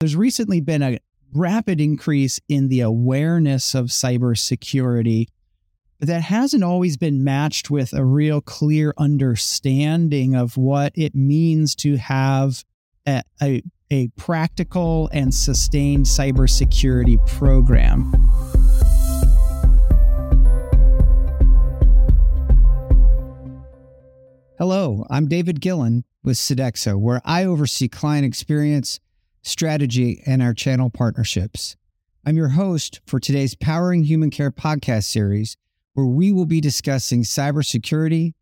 There's recently been a rapid increase in the awareness of cybersecurity that hasn't always been matched with a real clear understanding of what it means to have a, a, a practical and sustained cybersecurity program. Hello, I'm David Gillan with Sodexo, where I oversee client experience, strategy, and our channel partnerships. I'm your host for today's Powering Human Care podcast series, where we will be discussing cybersecurity,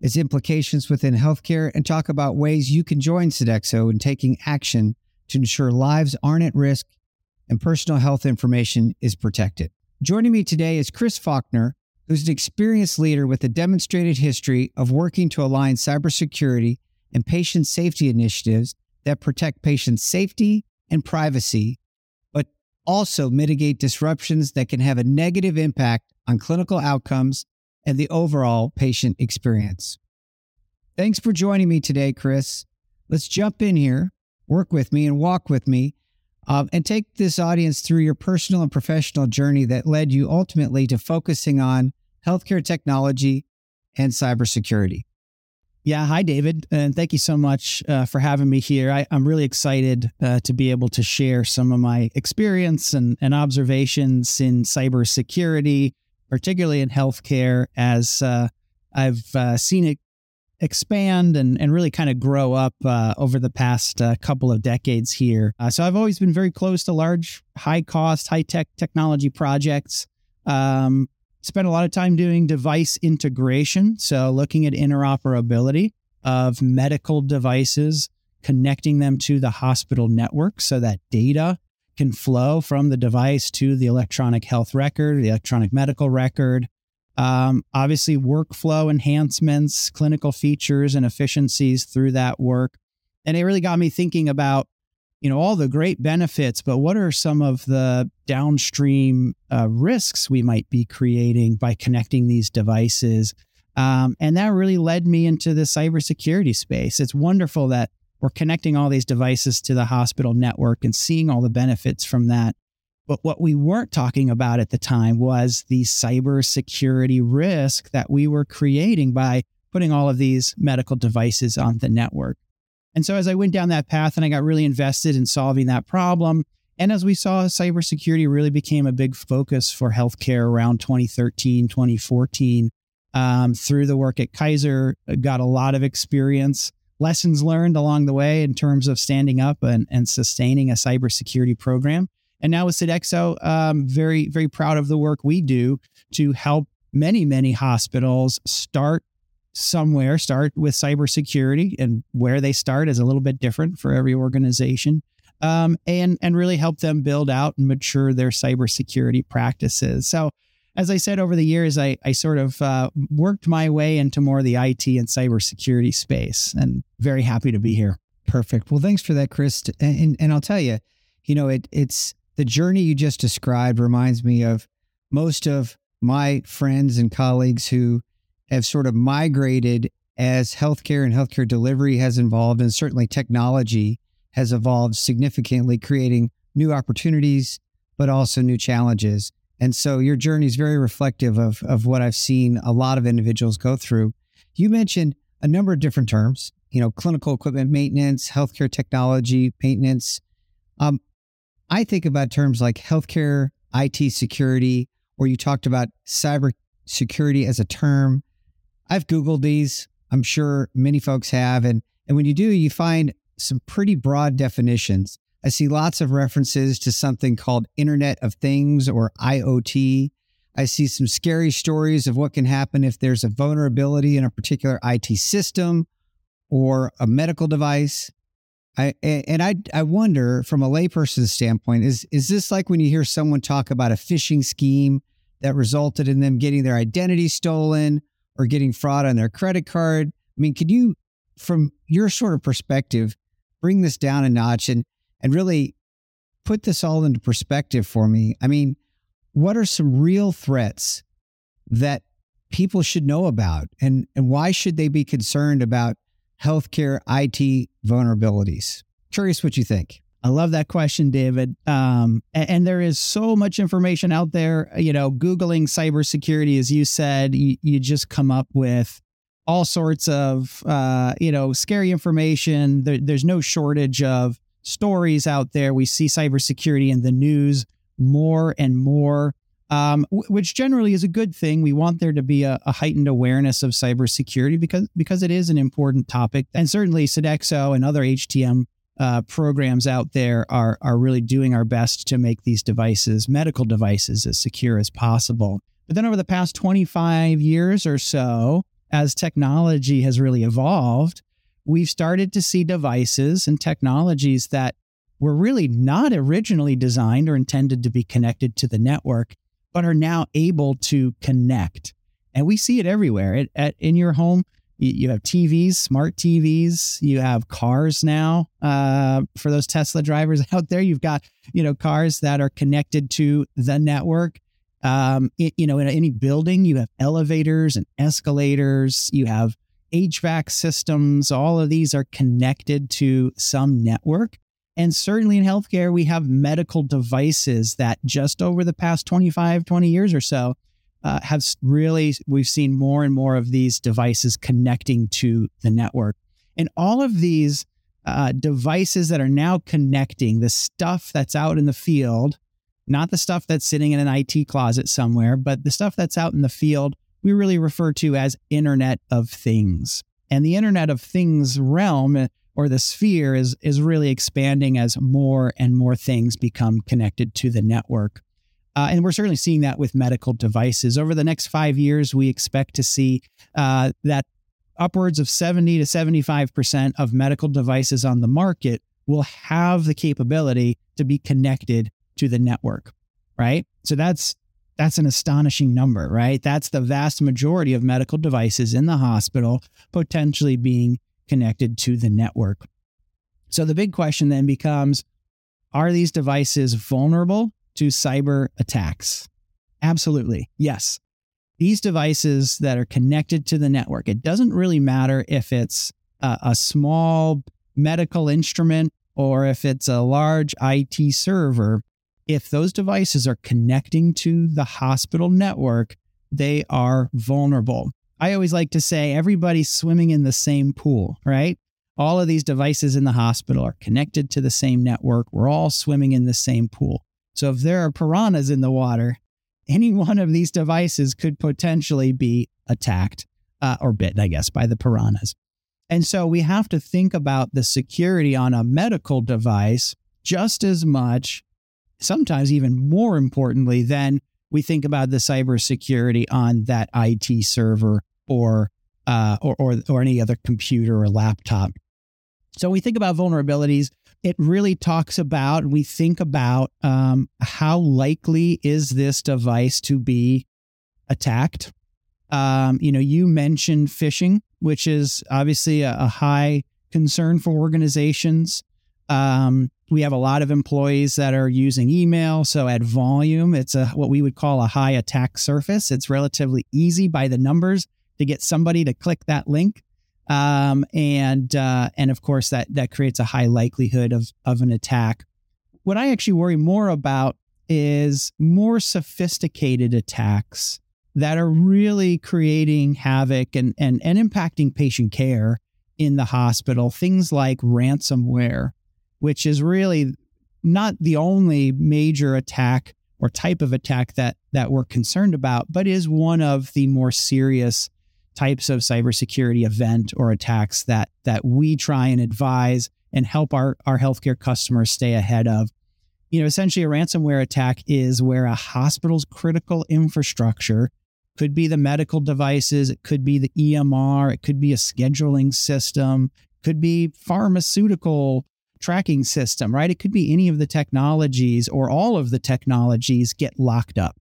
its implications within healthcare, and talk about ways you can join Sodexo in taking action to ensure lives aren't at risk and personal health information is protected. Joining me today is Chris Falkner, who's an experienced leader with a demonstrated history of working to align cybersecurity and patient safety initiatives that protect patient safety and privacy, but also mitigate disruptions that can have a negative impact on clinical outcomes and the overall patient experience. Thanks for joining me today, Chris. Let's jump in here, work with me, and walk with me um, and take this audience through your personal and professional journey that led you ultimately to focusing on healthcare technology and cybersecurity. Yeah, hi, David. And thank you so much uh, for having me here. I, am really excited uh, to be able to share some of my experience and, and observations in cybersecurity, particularly in healthcare, as uh, I've uh, seen it expand and, and really kind of grow up uh, over the past uh, couple of decades here. so I've always been very close to large, high cost, high tech technology projects. Um, spent a lot of time doing device integration. So, looking at interoperability of medical devices, connecting them to the hospital network so that data can flow from the device to the electronic health record, the electronic medical record. Um, obviously, workflow enhancements, clinical features, and efficiencies through that work. And it really got me thinking about you know all the great benefits but what are some of the downstream uh, risks we might be creating by connecting these devices? Um, and that really led me into the cybersecurity space. It's wonderful that we're connecting all these devices to the hospital network and seeing all the benefits from that. But what we weren't talking about at the time was the cybersecurity risk that we were creating by putting all of these medical devices on the network and so as I went down that path and I got really invested in solving that problem, and as we saw, cybersecurity really became a big focus for healthcare around 2013, 2014. Um, through the work at Kaiser, got a lot of experience, lessons learned along the way in terms of standing up and, and sustaining a cybersecurity program. And now with Sodexo, um, very, very proud of the work we do to help many, many hospitals start somewhere start with cybersecurity and where they start is a little bit different for every organization um, and and really help them build out and mature their cybersecurity practices. So as i said over the years i, I sort of uh, worked my way into more of the it and cybersecurity space and very happy to be here. Perfect. Well thanks for that chris. And, and i'll tell you you know it, it's the journey you just described reminds me of most of my friends and colleagues who have sort of migrated as healthcare and healthcare delivery has evolved, and certainly technology has evolved significantly, creating new opportunities, but also new challenges. And so your journey is very reflective of, of what I've seen a lot of individuals go through. You mentioned a number of different terms, you know, clinical equipment maintenance, healthcare technology maintenance. Um, I think about terms like healthcare IT security, or you talked about cyber security as a term. I've Googled these. I'm sure many folks have. And, and when you do, you find some pretty broad definitions. I see lots of references to something called Internet of Things or IoT. I see some scary stories of what can happen if there's a vulnerability in a particular IT system or a medical device. I, and I, I wonder from a layperson's standpoint, is, is this like when you hear someone talk about a phishing scheme that resulted in them getting their identity stolen or getting fraud on their credit card. I mean, could you, from your sort of perspective, bring this down a notch and and really put this all into perspective for me? I mean, what are some real threats that people should know about, and and why should they be concerned about healthcare IT vulnerabilities? Curious what you think. I love that question, David. Um, and, and, there is so much information out there. You know, Googling cybersecurity, as you said, you, you just come up with all sorts of, uh, you know, scary information. There, there's no shortage of stories out there. We see cybersecurity in the news more and more, um, which generally is a good thing. We want there to be a, a, heightened awareness of cybersecurity because because it is an important topic, and certainly Sodexo and other HTM uh, programs out there are are really doing our best to make these devices, medical devices, as secure as possible. But then over the past 25 years or so, as technology has really evolved, we've started to see devices and technologies that were really not originally designed or intended to be connected to the network, but are now able to connect. And we see it everywhere. At, at in your home, you, have TVs, smart TVs. You have cars now. Uh, for those Tesla drivers out there, you've got you know cars that are connected to the network. Um, it, you know, in any building, you have elevators and escalators. You have HVAC systems. All of these are connected to some network. And certainly in healthcare, we have medical devices that just over the past 25, 20 years or so uh, have really, we've seen more and more of these devices connecting to the network. And all of these uh, devices that are now connecting, the stuff that's out in the field, not the stuff that's sitting in an IT closet somewhere, but the stuff that's out in the field, we really refer to as Internet of Things. And the Internet of Things realm or the sphere is, is really expanding as more and more things become connected to the network. Uh, and we're certainly seeing that with medical devices. Over the next five years, we expect to see uh, that upwards of 70 to 75% of medical devices on the market will have the capability to be connected to the network, right? So that's that's an astonishing number, right? That's the vast majority of medical devices in the hospital potentially being connected to the network. So the big question then becomes are these devices vulnerable to cyber attacks? Absolutely. Yes. These devices that are connected to the network, it doesn't really matter if it's a, a small medical instrument or if it's a large IT server. If those devices are connecting to the hospital network, they are vulnerable. I always like to say everybody's swimming in the same pool, right? All of these devices in the hospital are connected to the same network. We're all swimming in the same pool. So if there are piranhas in the water, any one of these devices could potentially be attacked uh, or bitten, I guess, by the piranhas. And so we have to think about the security on a medical device just as much, sometimes even more importantly, than we think about the cybersecurity on that IT server or, uh, or, or, or any other computer or laptop. So we think about vulnerabilities. It really talks about, we think about um, how likely is this device to be attacked. Um, you know, you mentioned phishing, which is obviously a, a high concern for organizations. Um, we have a lot of employees that are using email. So at volume, it's a what we would call a high attack surface. It's relatively easy by the numbers to get somebody to click that link. Um, and uh, and of course that that creates a high likelihood of of an attack. What I actually worry more about is more sophisticated attacks that are really creating havoc and and, and impacting patient care in the hospital. Things like ransomware, which is really not the only major attack or type of attack that that we're concerned about, but is one of the more serious types of cybersecurity event or attacks that that we try and advise and help our, our healthcare customers stay ahead of. You know, essentially a ransomware attack is where a hospital's critical infrastructure could be the medical devices, it could be the EMR, it could be a scheduling system, could be pharmaceutical tracking system, right? It could be any of the technologies or all of the technologies get locked up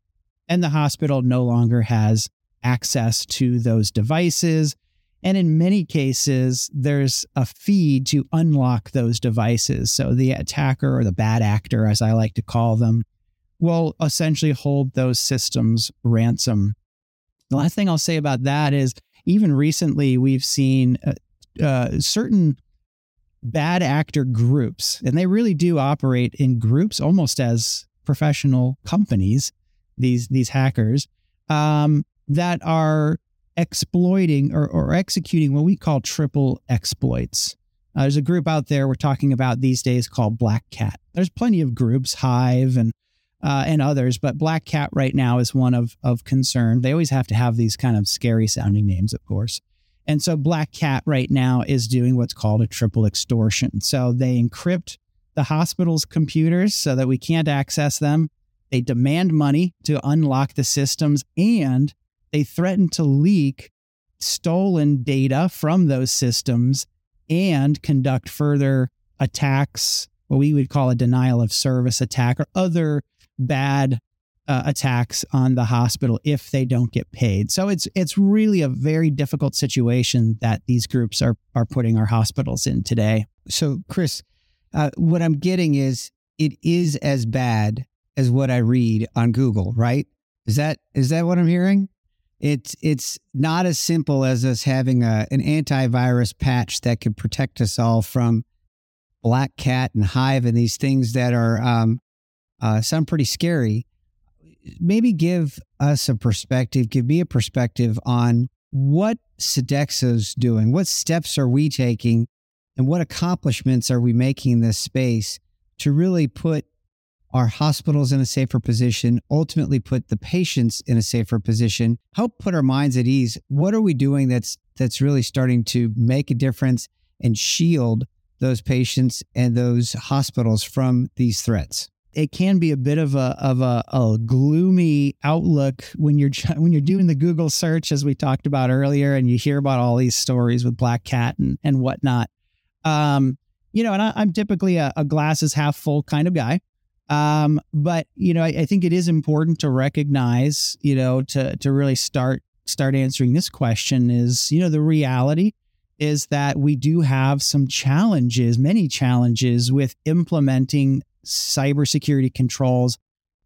and the hospital no longer has access to those devices. And in many cases, there's a fee to unlock those devices. So the attacker or the bad actor, as I like to call them, will essentially hold those systems ransom. The last thing I'll say about that is even recently, we've seen uh, uh, certain bad actor groups, and they really do operate in groups almost as professional companies, these, these hackers, um, that are exploiting or, or executing what we call triple exploits. Uh, there's a group out there we're talking about these days called Black Cat. There's plenty of groups, Hive and uh, and others, but Black Cat right now is one of of concern. They always have to have these kind of scary sounding names, of course. And so Black Cat right now is doing what's called a triple extortion. So they encrypt the hospital's computers so that we can't access them. They demand money to unlock the systems and they threaten to leak stolen data from those systems and conduct further attacks, what we would call a denial of service attack or other bad uh, attacks on the hospital if they don't get paid. So it's it's really a very difficult situation that these groups are are putting our hospitals in today. So Chris, uh, what I'm getting is it is as bad as what I read on Google, right? Is that is that what I'm hearing? It's it's not as simple as us having a an antivirus patch that could protect us all from Black Cat and Hive and these things that are um, uh, sound pretty scary. Maybe give us a perspective, give me a perspective on what Sodexo's doing. What steps are we taking, and what accomplishments are we making in this space to really put our hospitals in a safer position, ultimately put the patients in a safer position, help put our minds at ease. What are we doing that's that's really starting to make a difference and shield those patients and those hospitals from these threats? It can be a bit of a of a, a gloomy outlook when you're when you're doing the Google search, as we talked about earlier, and you hear about all these stories with Black Cat and and whatnot. Um, you know, and I, am typically a, a glasses half full kind of guy. Um, but you know, I, I, think it is important to recognize, you know, to to really start start answering this question is, you know, the reality is that we do have some challenges, many challenges with implementing cybersecurity controls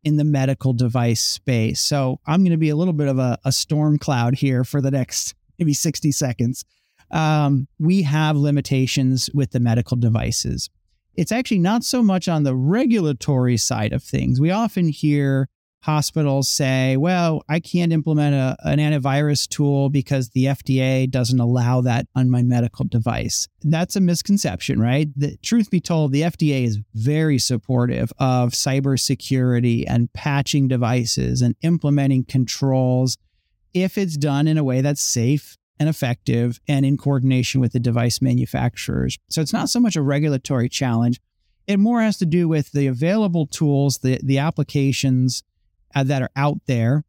in the medical device space. So I'm going to be a little bit of a, a storm cloud here for the next maybe 60 seconds. Um, we have limitations with the medical devices it's actually not so much on the regulatory side of things. We often hear hospitals say, well, I can't implement a, an antivirus tool because the FDA doesn't allow that on my medical device. That's a misconception, right? The truth be told, the FDA is very supportive of cybersecurity and patching devices and implementing controls if it's done in a way that's safe and effective and in coordination with the device manufacturers. So it's not so much a regulatory challenge. It more has to do with the available tools, the, the applications uh, that are out there,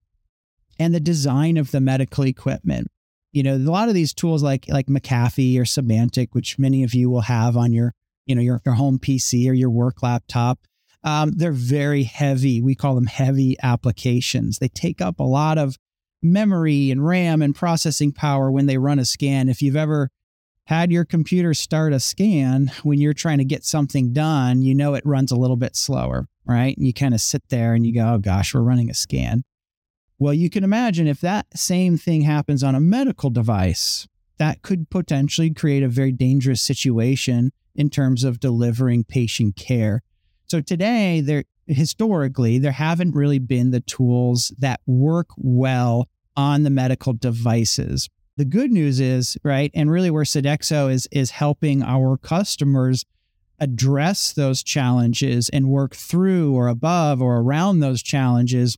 and the design of the medical equipment. You know, a lot of these tools like like McAfee or Symantec, which many of you will have on your, you know, your, your home PC or your work laptop, um, they're very heavy. We call them heavy applications. They take up a lot of memory and RAM and processing power when they run a scan. If you've ever had your computer start a scan when you're trying to get something done, you know it runs a little bit slower, right? And you kind of sit there and you go, oh gosh, we're running a scan. Well, you can imagine if that same thing happens on a medical device, that could potentially create a very dangerous situation in terms of delivering patient care. So today, there historically there haven't really been the tools that work well on the medical devices. The good news is, right, and really where Sodexo is is helping our customers address those challenges and work through or above or around those challenges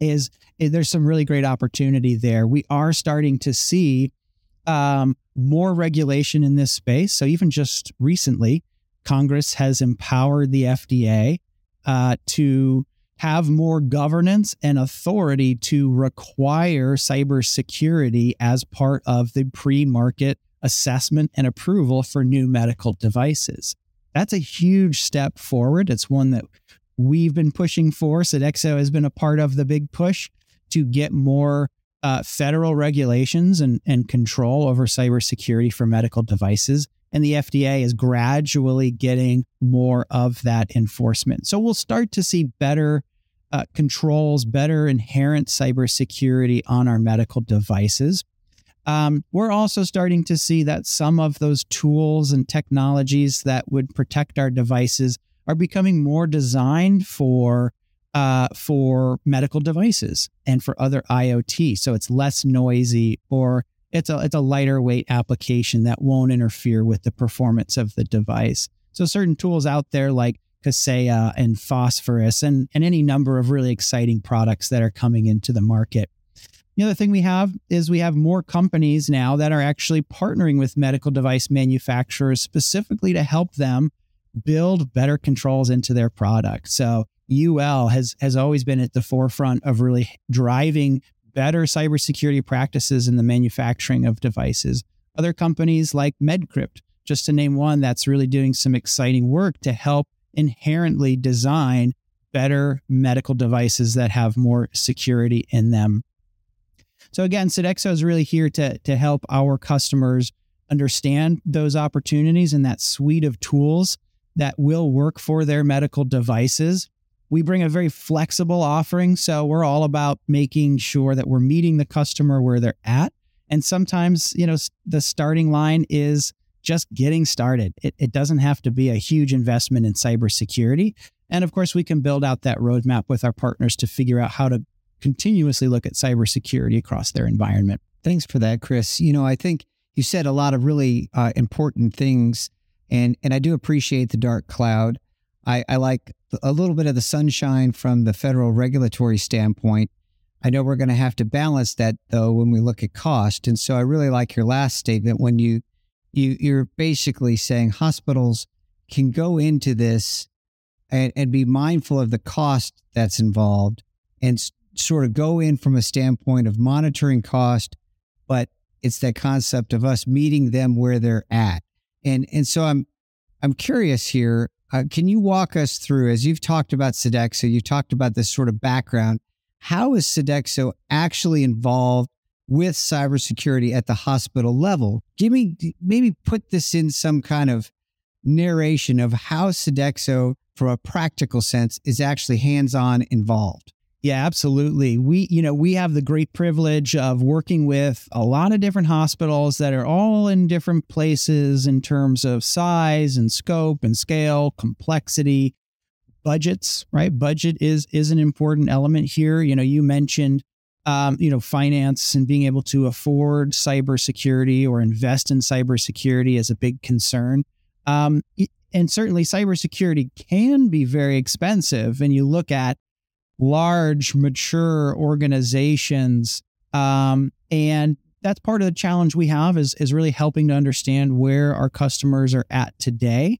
is, is there's some really great opportunity there. We are starting to see um, more regulation in this space. So even just recently, Congress has empowered the FDA uh, to have more governance and authority to require cybersecurity as part of the pre market assessment and approval for new medical devices. That's a huge step forward. It's one that we've been pushing for. Sodexo has been a part of the big push to get more uh, federal regulations and, and control over cybersecurity for medical devices. And the FDA is gradually getting more of that enforcement. So we'll start to see better uh, controls, better inherent cybersecurity on our medical devices. Um, we're also starting to see that some of those tools and technologies that would protect our devices are becoming more designed for uh, for medical devices and for other IoT. So it's less noisy or it's a it's a lighter weight application that won't interfere with the performance of the device. So certain tools out there like Kaseya and Phosphorus and, and any number of really exciting products that are coming into the market. The other thing we have is we have more companies now that are actually partnering with medical device manufacturers specifically to help them build better controls into their product. So UL has has always been at the forefront of really driving better cybersecurity practices in the manufacturing of devices. Other companies like MedCrypt, just to name one, that's really doing some exciting work to help inherently design better medical devices that have more security in them. So again, Sodexo is really here to, to help our customers understand those opportunities and that suite of tools that will work for their medical devices. We bring a very flexible offering. So we're all about making sure that we're meeting the customer where they're at. And sometimes, you know, the starting line is just getting started. It, it doesn't have to be a huge investment in cybersecurity. And of course, we can build out that roadmap with our partners to figure out how to continuously look at cybersecurity across their environment. Thanks for that, Chris. You know, I think you said a lot of really uh, important things, and and I do appreciate the dark cloud. I, I like a little bit of the sunshine from the federal regulatory standpoint. I know we're going to have to balance that though when we look at cost, and so I really like your last statement when you you you're basically saying hospitals can go into this and, and be mindful of the cost that's involved and s- sort of go in from a standpoint of monitoring cost, but it's that concept of us meeting them where they're at. And and so I'm I'm curious here. Uh, can you walk us through as you've talked about Sodexo, you've talked about this sort of background. How is Sodexo actually involved with cybersecurity at the hospital level. Give me maybe put this in some kind of narration of how Sodexo, from a practical sense, is actually hands-on involved. Yeah, absolutely. We, you know, we have the great privilege of working with a lot of different hospitals that are all in different places in terms of size and scope and scale, complexity, budgets, right? Budget is is an important element here. You know, you mentioned um, you know, finance and being able to afford cybersecurity or invest in cybersecurity is a big concern. Um, and certainly, cybersecurity can be very expensive. And you look at large, mature organizations, um, and that's part of the challenge we have is is really helping to understand where our customers are at today.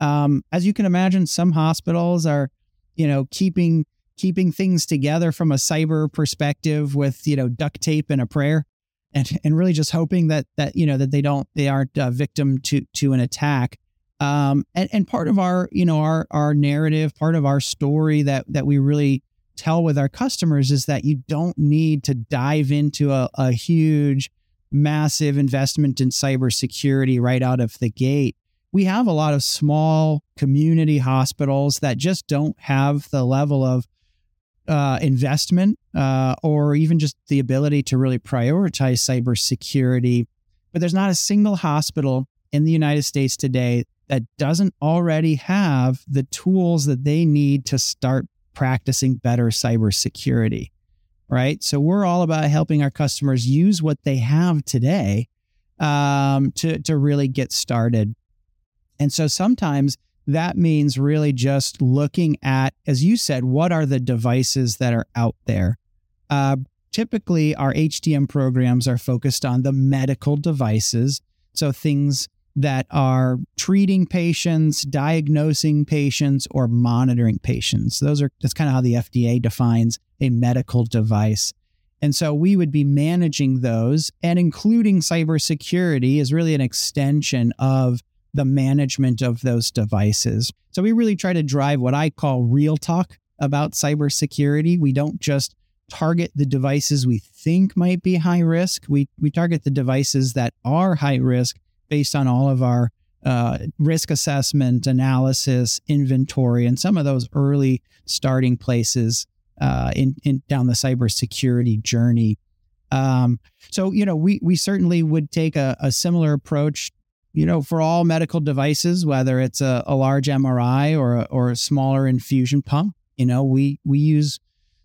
Um, as you can imagine, some hospitals are, you know, keeping keeping things together from a cyber perspective with you know duct tape and a prayer and and really just hoping that that you know that they don't they aren't a victim to to an attack um and and part of our you know our our narrative part of our story that that we really tell with our customers is that you don't need to dive into a, a huge massive investment in cybersecurity right out of the gate we have a lot of small community hospitals that just don't have the level of uh, investment uh, or even just the ability to really prioritize cybersecurity. But there's not a single hospital in the United States today that doesn't already have the tools that they need to start practicing better cybersecurity. Right. So we're all about helping our customers use what they have today um, to, to really get started. And so sometimes that means really just looking at, as you said, what are the devices that are out there? Uh, typically, our HTM programs are focused on the medical devices. So things that are treating patients, diagnosing patients, or monitoring patients. Those are that's kind of how the FDA defines a medical device. And so we would be managing those and including cybersecurity is really an extension of the management of those devices. So we really try to drive what I call real talk about cybersecurity. We don't just target the devices we think might be high risk. We we target the devices that are high risk based on all of our uh, risk assessment, analysis, inventory, and some of those early starting places uh, in, in down the cybersecurity journey. Um, so, you know, we, we certainly would take a, a similar approach, you know, for all medical devices, whether it's a, a large MRI or a, or a smaller infusion pump. You know, we, we use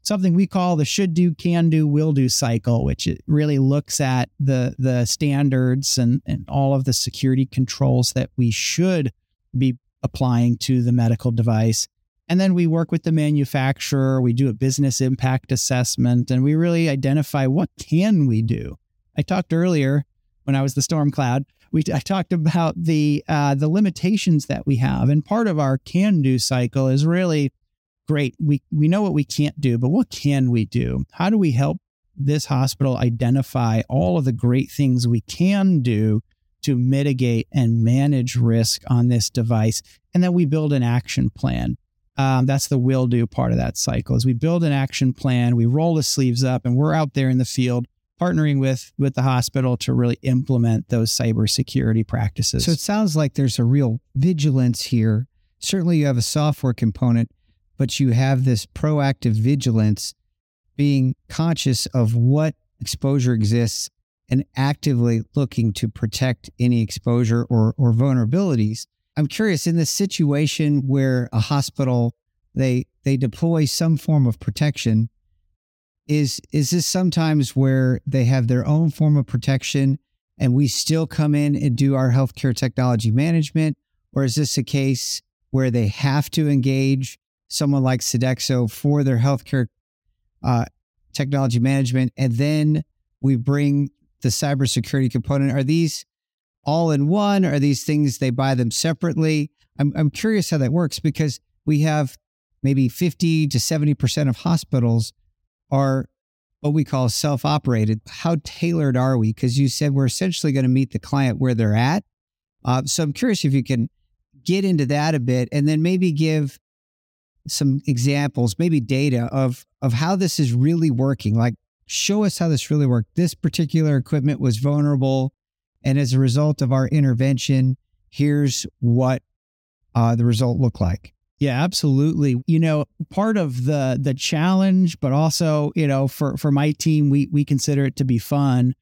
something we call the should do, can do, will do cycle, which really looks at the the standards and, and all of the security controls that we should be applying to the medical device. And then we work with the manufacturer, we do a business impact assessment, and we really identify what can we do. I talked earlier when I was the storm cloud. We, I talked about the uh, the limitations that we have, and part of our can do cycle is really great. We we know what we can't do, but what can we do? How do we help this hospital identify all of the great things we can do to mitigate and manage risk on this device? And then we build an action plan. Um, that's the will do part of that cycle. Is we build an action plan, we roll the sleeves up, and we're out there in the field partnering with with the hospital to really implement those cybersecurity practices. So it sounds like there's a real vigilance here. Certainly, you have a software component, but you have this proactive vigilance, being conscious of what exposure exists and actively looking to protect any exposure or, or vulnerabilities. I'm curious in this situation where a hospital they they deploy some form of protection is is this sometimes where they have their own form of protection and we still come in and do our healthcare technology management or is this a case where they have to engage someone like Sodexo for their healthcare uh, technology management, and then we bring the cybersecurity component. Are these all in one? Are these things they buy them separately? I'm, I'm curious how that works because we have maybe 50 to 70% of hospitals are what we call self operated. How tailored are we? Because you said we're essentially going to meet the client where they're at. Uh, so I'm curious if you can get into that a bit and then maybe give some examples, maybe data of of how this is really working. Like show us how this really worked. This particular equipment was vulnerable, and as a result of our intervention, here's what uh, the result looked like. Yeah, absolutely. You know, part of the the challenge, but also, you know, for for my team, we we consider it to be fun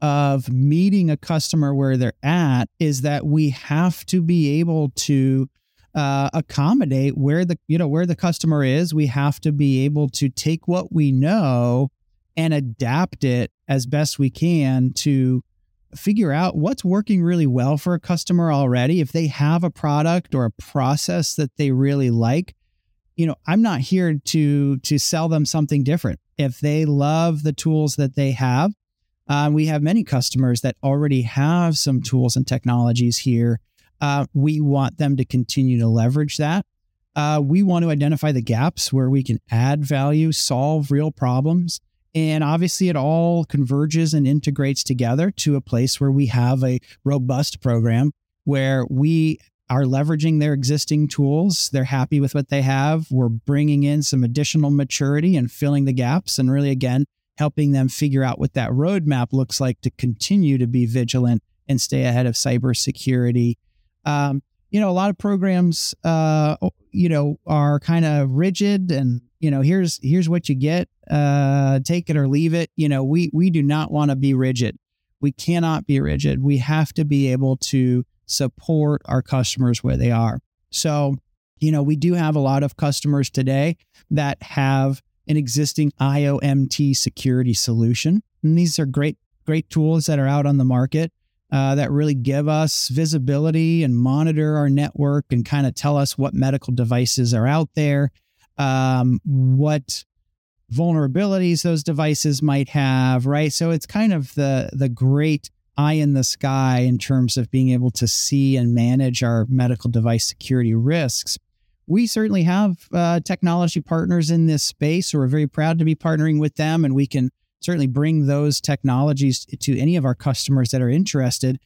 of meeting a customer where they're at is that we have to be able to uh, accommodate where the you know where the customer is. We have to be able to take what we know and adapt it as best we can to figure out what's working really well for a customer already. If they have a product or a process that they really like, you know, I'm not here to to sell them something different. If they love the tools that they have, uh, we have many customers that already have some tools and technologies here uh, we want them to continue to leverage that. Uh, we want to identify the gaps where we can add value, solve real problems. And obviously, it all converges and integrates together to a place where we have a robust program where we are leveraging their existing tools. They're happy with what they have. We're bringing in some additional maturity and filling the gaps, and really, again, helping them figure out what that roadmap looks like to continue to be vigilant and stay ahead of cybersecurity um, you know, a lot of programs, uh, you know, are kind of rigid and, you know, here's, here's what you get, uh, take it or leave it. You know, we, we do not want to be rigid. We cannot be rigid. We have to be able to support our customers where they are. So, you know, we do have a lot of customers today that have an existing IOMT security solution. And these are great, great tools that are out on the market uh, that really give us visibility and monitor our network and kind of tell us what medical devices are out there, um, what vulnerabilities those devices might have, right? So it's kind of the the great eye in the sky in terms of being able to see and manage our medical device security risks. We certainly have uh, technology partners in this space, so we're very proud to be partnering with them, and we can certainly bring those technologies to any of our customers that are interested,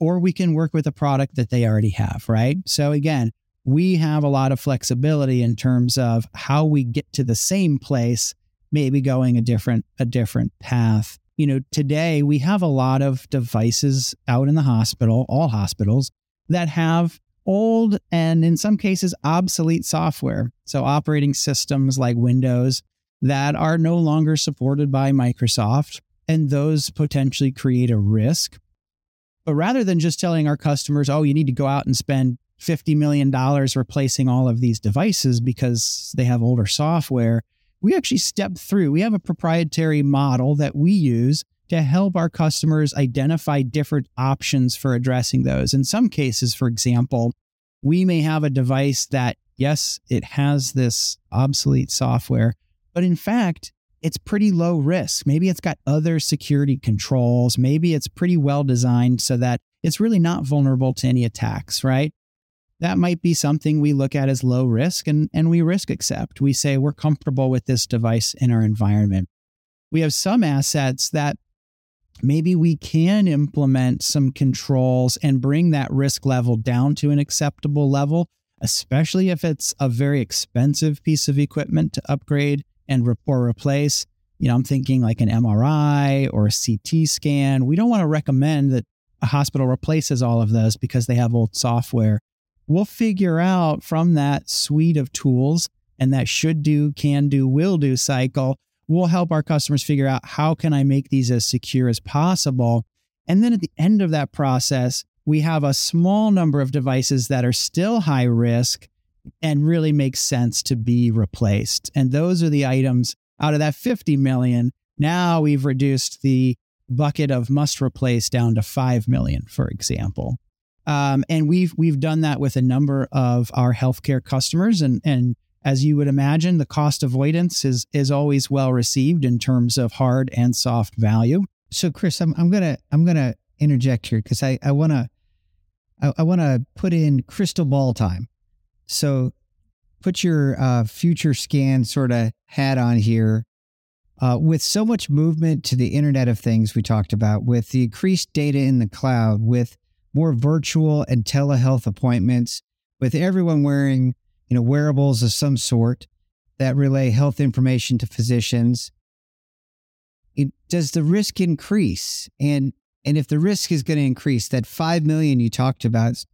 or we can work with a product that they already have, right? So again, we have a lot of flexibility in terms of how we get to the same place, maybe going a different a different path. You know, today we have a lot of devices out in the hospital, all hospitals that have old and in some cases obsolete software. So operating systems like Windows that are no longer supported by Microsoft. and those potentially create a risk. But rather than just telling our customers, oh, you need to go out and spend $50 million replacing all of these devices because they have older software, we actually step through. We have a proprietary model that we use to help our customers identify different options for addressing those. In some cases, for example, we may have a device that, yes, it has this obsolete software, but in fact, it's pretty low risk. Maybe it's got other security controls. Maybe it's pretty well designed so that it's really not vulnerable to any attacks, right? That might be something we look at as low risk and, and we risk accept. We say we're comfortable with this device in our environment. We have some assets that maybe we can implement some controls and bring that risk level down to an acceptable level, especially if it's a very expensive piece of equipment to upgrade and re- or replace. You know, I'm thinking like an MRI or a CT scan. We don't want to recommend that a hospital replaces all of those because they have old software. We'll figure out from that suite of tools and that should do, can do, will do cycle, we'll help our customers figure out how can I make these as secure as possible. And then at the end of that process, we have a small number of devices that are still high risk and really makes sense to be replaced. And those are the items out of that 50 million. Now we've reduced the bucket of must replace down to 5 million, for example. Um, and we've we've done that with a number of our healthcare customers, and and as you would imagine, the cost avoidance is is always well received in terms of hard and soft value. So, Chris, I'm I'm gonna I'm gonna interject here because I I wanna I, I wanna put in crystal ball time. So put your uh, future scan sort of hat on here. Uh, with so much movement to the Internet of Things we talked about, with the increased data in the cloud, with more virtual and telehealth appointments, with everyone wearing you know wearables of some sort that relay health information to physicians, it, does the risk increase? And and if the risk is going to increase, that five million you talked about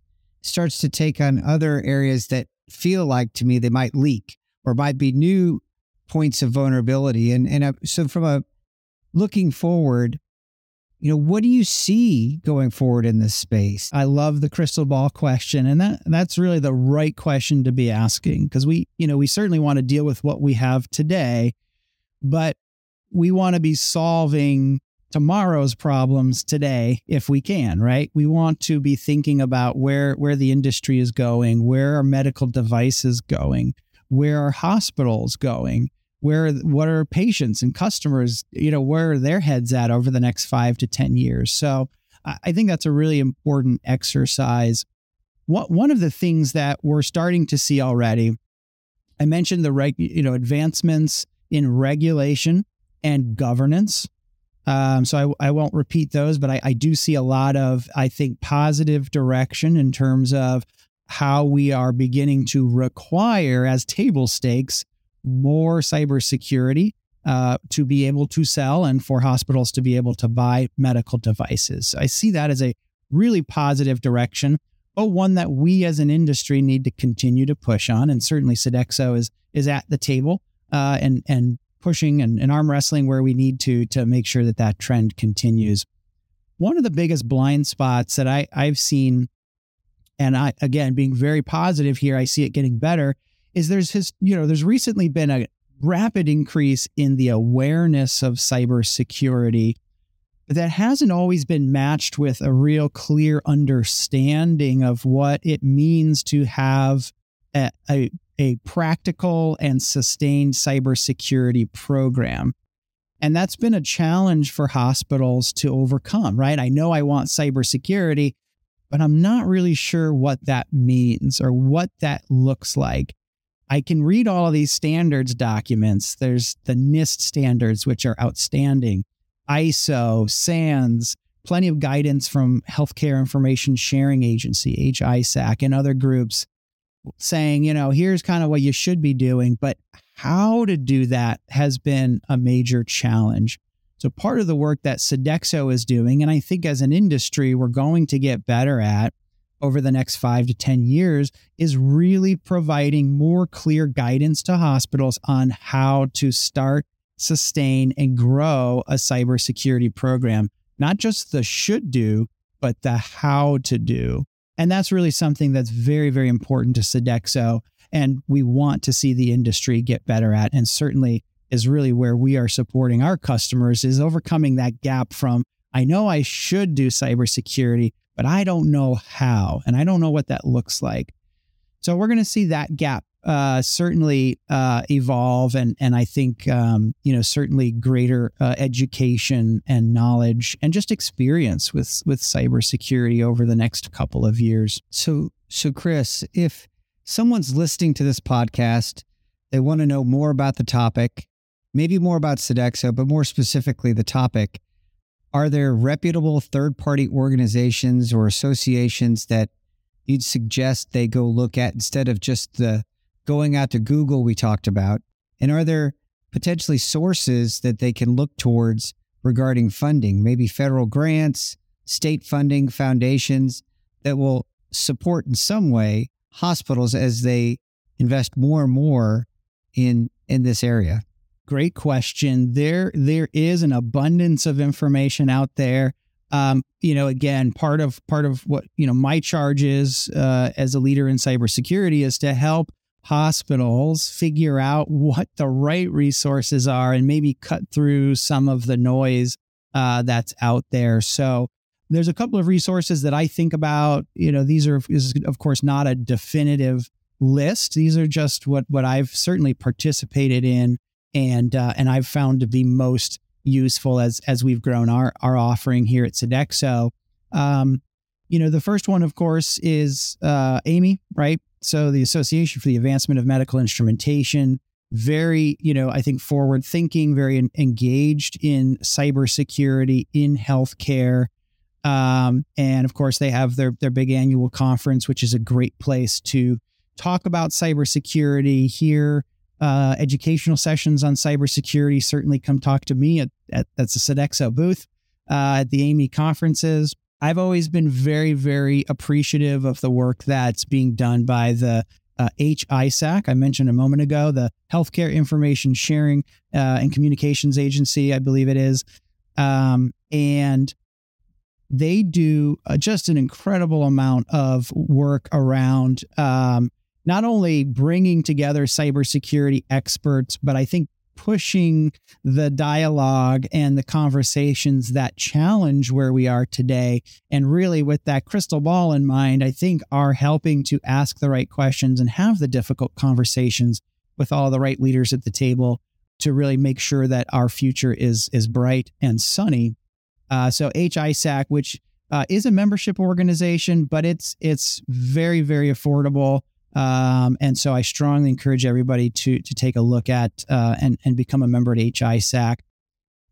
starts to take on other areas that feel like to me they might leak or might be new points of vulnerability. And and uh, so from a looking forward, you know, what do you see going forward in this space? I love the crystal ball question, and that that's really the right question to be asking because we, you know, we certainly want to deal with what we have today, but we want to be solving tomorrow's problems today if we can right? We want to be thinking about where where the industry is going where are medical devices going where are hospitals going where what are patients and customers you know where are their heads at over the next 5 to 10 years? So i think that's a really important exercise. What one of the things that we're starting to see already i mentioned the reg, you know advancements in regulation and governance um, so I, I won't repeat those, but I, I do see a lot of, I think, positive direction in terms of how we are beginning to require as table stakes more cybersecurity uh, to be able to sell and for hospitals to be able to buy medical devices. So I see that as a really positive direction, but one that we as an industry need to continue to push on. And certainly Sodexo is is at the table uh, and and pushing and, and arm wrestling where we need to to make sure that that trend continues. One of the biggest blind spots that I, I've seen, and I again being very positive here, I see it getting better. Is there's his you know there's recently been a rapid increase in the awareness of cybersecurity that hasn't always been matched with a real clear understanding of what it means to have a, a, a practical and sustained cybersecurity program. And that's been a challenge for hospitals to overcome, right? I know I want cybersecurity, but I'm not really sure what that means or what that looks like. I can read all of these standards documents. There's the NIST standards, which are outstanding, ISO, SANS, plenty of guidance from Healthcare Information Sharing Agency, HISAC, and other groups saying, you know, here's kind of what you should be doing, but how to do that has been a major challenge. So, part of the work that Sodexo is doing, and I think as an industry, we're going to get better at over the next five to 10 years, is really providing more clear guidance to hospitals on how to start sustain, and grow a cybersecurity program. Not just the should do, but the how to do. And that's really something that's very, very important to Sodexo. And we want to see the industry get better at. And certainly is really where we are supporting our customers is overcoming that gap from I know I should do cybersecurity, but I don't know how, and I don't know what that looks like. So we're going to see that gap uh, certainly uh, evolve, and and I think um, you know certainly greater uh, education and knowledge and just experience with with cybersecurity over the next couple of years. So so Chris, if someone's listening to this podcast, they want to know more about the topic, maybe more about Sodexo, but more specifically the topic. Are there reputable third party organizations or associations that you'd suggest they go look at instead of just the going out to Google we talked about? And are there potentially sources that they can look towards regarding funding, maybe federal grants, state funding, foundations that will support in some way hospitals as they invest more and more in in this area? Great question. There there is an abundance of information out there um, you know, again, part of part of what you know my charge is uh, as a leader in cybersecurity is to help hospitals figure out what the right resources are and maybe cut through some of the noise uh, that's out there. So there's a couple of resources that I think about. You know, these are is of course not a definitive list. These are just what what I've certainly participated in and uh, and I've found to be most useful as as we've grown our our offering here at Sodexo. Um, you know, the first one, of course, is uh, AAMI, right? So the Association for the Advancement of Medical Instrumentation, very, you know, I think forward thinking, very engaged in cybersecurity in healthcare. Um, and of course, they have their their big annual conference, which is a great place to talk about cybersecurity, hear uh, educational sessions on cybersecurity, certainly come talk to me at, at that's a Sodexo booth uh, at the AAMI conferences. I've always been very, very appreciative of the work that's being done by the uh, HISAC, I mentioned a moment ago, the Healthcare Information Sharing uh, and Communications Agency, I believe it is. Um, and they do uh, just an incredible amount of work around um, not only bringing together cybersecurity experts, but I think pushing the dialogue and the conversations that challenge where we are today. And really, with that crystal ball in mind, I think are helping to ask the right questions and have the difficult conversations with all the right leaders at the table to really make sure that our future is is bright and sunny. Uh, so HISAC, which uh, is a membership organization, but it's it's very very affordable. Um, and so I strongly encourage everybody to to take a look at uh, and and become a member at HISAC.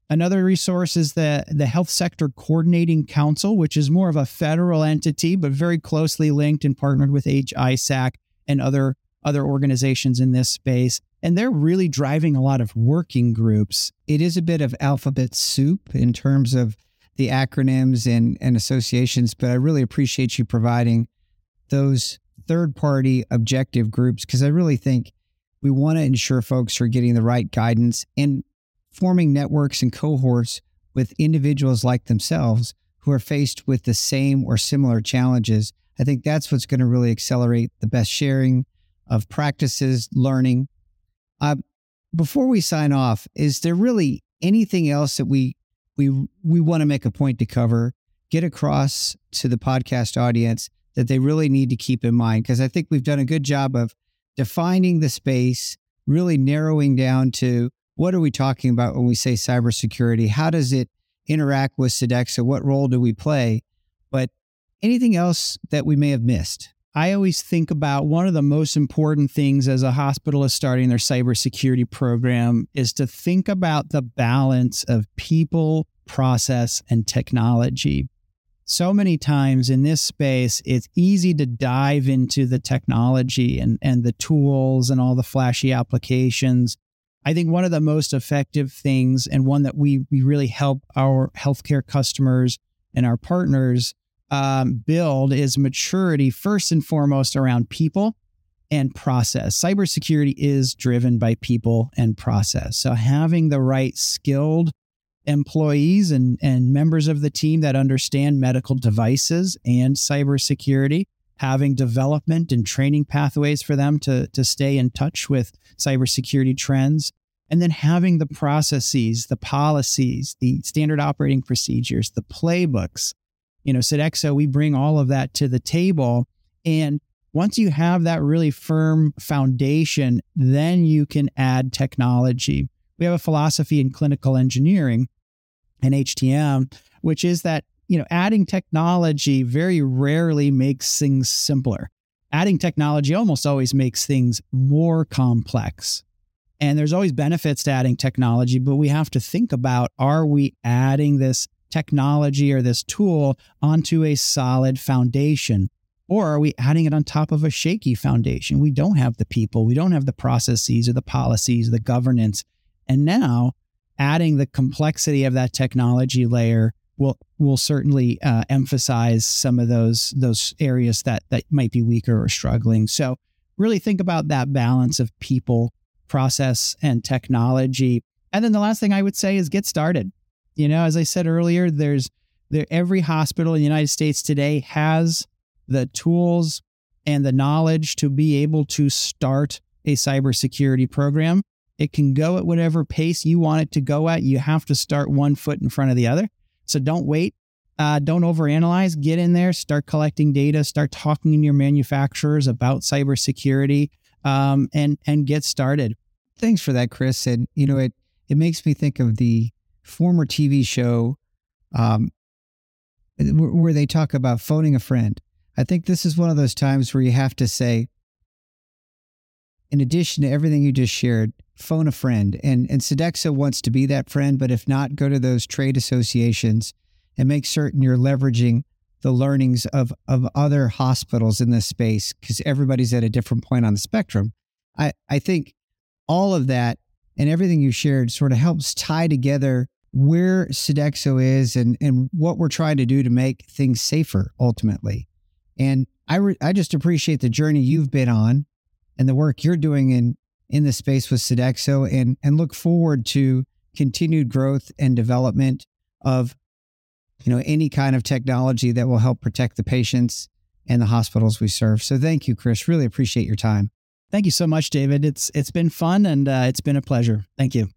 Another resource is the the Health Sector Coordinating Council, which is more of a federal entity, but very closely linked and partnered with HISAC and other other organizations in this space. And they're really driving a lot of working groups. It is a bit of alphabet soup in terms of the acronyms and, and associations, but I really appreciate you providing those third party objective groups because I really think we want to ensure folks are getting the right guidance and forming networks and cohorts with individuals like themselves who are faced with the same or similar challenges. I think that's what's going to really accelerate the best sharing of practices, learning. Uh, before we sign off, is there really anything else that we we we want to make a point to cover, get across to the podcast audience that they really need to keep in mind because I think we've done a good job of defining the space, really narrowing down to what are we talking about when we say cybersecurity? How does it interact with Sodexo? What role do we play? But anything else that we may have missed? I always think about one of the most important things as a hospital is starting their cybersecurity program is to think about the balance of people, process, and technology so many times in this space, it's easy to dive into the technology and, and the tools and all the flashy applications. I think one of the most effective things and one that we, we really help our healthcare customers and our partners um, build is maturity, first and foremost, around people and process. Cybersecurity is driven by people and process. So having the right skilled employees and, and members of the team that understand medical devices and cybersecurity, having development and training pathways for them to, to stay in touch with cybersecurity trends, and then having the processes, the policies, the standard operating procedures, the playbooks. You know, Sodexo, we bring all of that to the table. And once you have that really firm foundation, then you can add technology. We have a philosophy in clinical engineering and HTM, which is that, you know, adding technology very rarely makes things simpler. Adding technology almost always makes things more complex. And there's always benefits to adding technology, but we have to think about are we adding this technology or this tool onto a solid foundation? Or are we adding it on top of a shaky foundation? We don't have the people, we don't have the processes or the policies, the governance. And now adding the complexity of that technology layer will will certainly uh, emphasize some of those those areas that that might be weaker or struggling. So really think about that balance of people, process, and technology. And then the last thing I would say is get started. You know, as I said earlier, there's there every hospital in the United States today has the tools and the knowledge to be able to start a cybersecurity program. It can go at whatever pace you want it to go at. You have to start one foot in front of the other. So don't wait. Uh, don't overanalyze. Get in there, start collecting data, start talking to your manufacturers about cybersecurity, um, and and get started. Thanks for that, Chris. And you know, it it makes me think of the former TV show um, where they talk about phoning a friend. I think this is one of those times where you have to say, in addition to everything you just shared, phone a friend. And, and Sodexo wants to be that friend, but if not, go to those trade associations and make certain you're leveraging the learnings of, of other hospitals in this space because everybody's at a different point on the spectrum. I, I think all of that and everything you shared sort of helps tie together where Sodexo is and, and what we're trying to do to make things safer ultimately. And I, re- I just appreciate the journey you've been on and the work you're doing in in the space with Sodexo and, and look forward to continued growth and development of you know any kind of technology that will help protect the patients and the hospitals we serve. So thank you, Chris. Really appreciate your time. Thank you so much, David. It's it's been fun and uh, it's been a pleasure. Thank you.